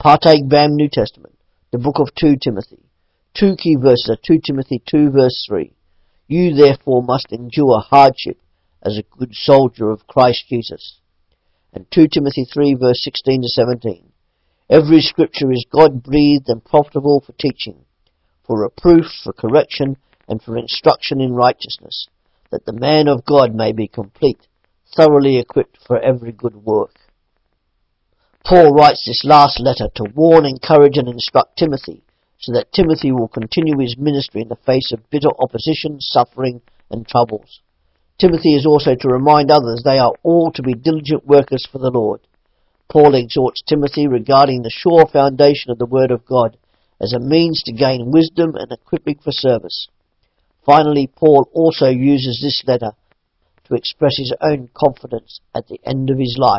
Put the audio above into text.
Partake Bam New Testament, the book of 2 Timothy. Two key verses are 2 Timothy 2 verse 3. You therefore must endure hardship as a good soldier of Christ Jesus. And 2 Timothy 3 verse 16 to 17. Every scripture is God breathed and profitable for teaching, for reproof, for correction, and for instruction in righteousness, that the man of God may be complete, thoroughly equipped for every good work. Paul writes this last letter to warn, encourage, and instruct Timothy, so that Timothy will continue his ministry in the face of bitter opposition, suffering, and troubles. Timothy is also to remind others they are all to be diligent workers for the Lord. Paul exhorts Timothy regarding the sure foundation of the Word of God as a means to gain wisdom and equipping for service. Finally, Paul also uses this letter to express his own confidence at the end of his life